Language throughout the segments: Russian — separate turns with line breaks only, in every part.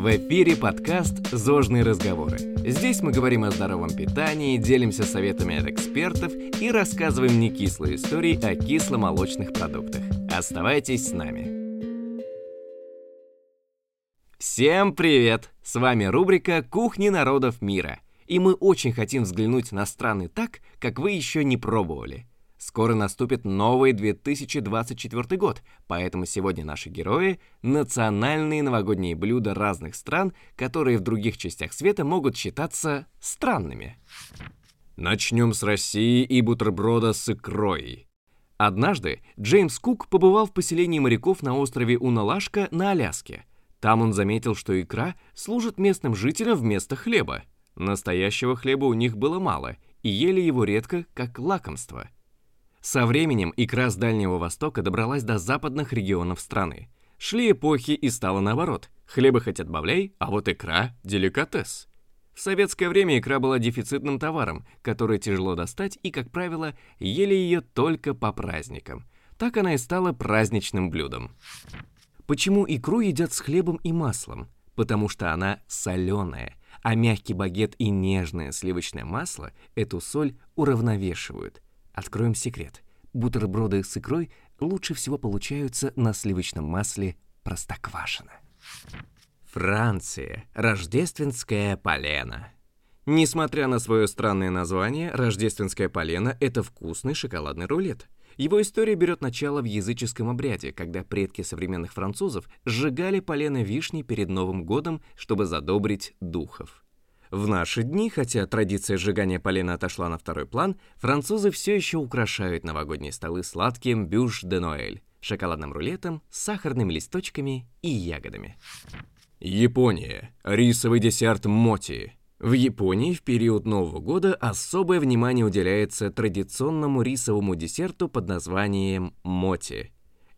В эфире подкаст «Зожные разговоры». Здесь мы говорим о здоровом питании, делимся советами от экспертов и рассказываем некислые истории о кисломолочных продуктах. Оставайтесь с нами. Всем привет! С вами рубрика «Кухни народов мира». И мы очень хотим взглянуть на страны так, как вы еще не пробовали – Скоро наступит новый 2024 год, поэтому сегодня наши герои – национальные новогодние блюда разных стран, которые в других частях света могут считаться странными. Начнем с России и бутерброда с икрой. Однажды Джеймс Кук побывал в поселении моряков на острове Уналашка на Аляске. Там он заметил, что икра служит местным жителям вместо хлеба. Настоящего хлеба у них было мало, и ели его редко, как лакомство – со временем икра с Дальнего Востока добралась до западных регионов страны. Шли эпохи и стало наоборот. Хлеба хоть отбавляй, а вот икра – деликатес. В советское время икра была дефицитным товаром, который тяжело достать и, как правило, ели ее только по праздникам. Так она и стала праздничным блюдом. Почему икру едят с хлебом и маслом? Потому что она соленая, а мягкий багет и нежное сливочное масло эту соль уравновешивают – Откроем секрет. Бутерброды с икрой лучше всего получаются на сливочном масле простоквашино. Франция. Рождественская полена. Несмотря на свое странное название, рождественская полена – это вкусный шоколадный рулет. Его история берет начало в языческом обряде, когда предки современных французов сжигали полено вишни перед Новым годом, чтобы задобрить духов. В наши дни, хотя традиция сжигания полена отошла на второй план, французы все еще украшают новогодние столы сладким бюш де Ноэль, шоколадным рулетом, сахарными листочками и ягодами. Япония. Рисовый десерт моти. В Японии в период Нового года особое внимание уделяется традиционному рисовому десерту под названием моти.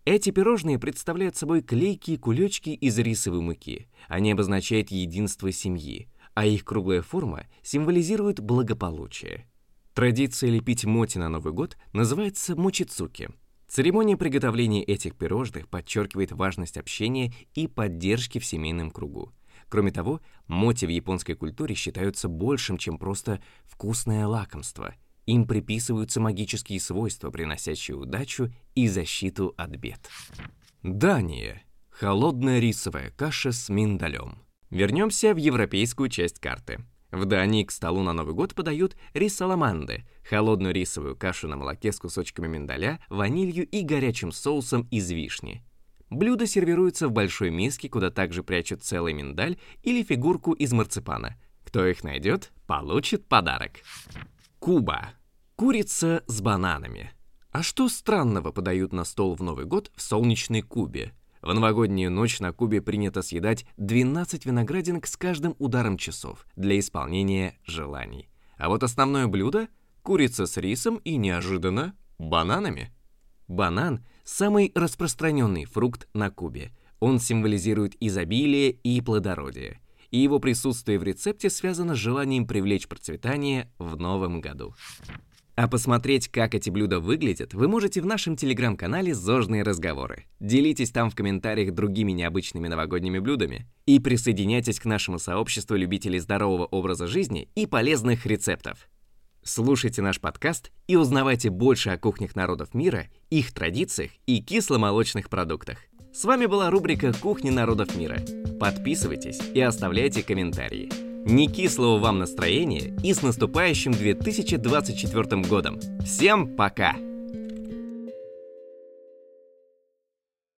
Эти пирожные представляют собой клейкие кулечки из рисовой муки. Они обозначают единство семьи а их круглая форма символизирует благополучие. Традиция лепить моти на Новый год называется мочицуки. Церемония приготовления этих пирожных подчеркивает важность общения и поддержки в семейном кругу. Кроме того, моти в японской культуре считаются большим, чем просто вкусное лакомство. Им приписываются магические свойства, приносящие удачу и защиту от бед. Дания. Холодная рисовая каша с миндалем. Вернемся в европейскую часть карты. В Дании к столу на Новый год подают рис саламанды, холодную рисовую кашу на молоке с кусочками миндаля, ванилью и горячим соусом из вишни. Блюдо сервируется в большой миске, куда также прячут целый миндаль или фигурку из марципана. Кто их найдет, получит подарок. Куба. Курица с бананами. А что странного подают на стол в Новый год в солнечной Кубе? В новогоднюю ночь на Кубе принято съедать 12 виноградинок с каждым ударом часов для исполнения желаний. А вот основное блюдо – курица с рисом и, неожиданно, бананами. Банан – самый распространенный фрукт на Кубе. Он символизирует изобилие и плодородие. И его присутствие в рецепте связано с желанием привлечь процветание в новом году. А посмотреть, как эти блюда выглядят, вы можете в нашем телеграм-канале «Зожные разговоры». Делитесь там в комментариях другими необычными новогодними блюдами. И присоединяйтесь к нашему сообществу любителей здорового образа жизни и полезных рецептов. Слушайте наш подкаст и узнавайте больше о кухнях народов мира, их традициях и кисломолочных продуктах. С вами была рубрика «Кухни народов мира». Подписывайтесь и оставляйте комментарии. Не кислого вам настроения и с наступающим 2024 годом. Всем пока!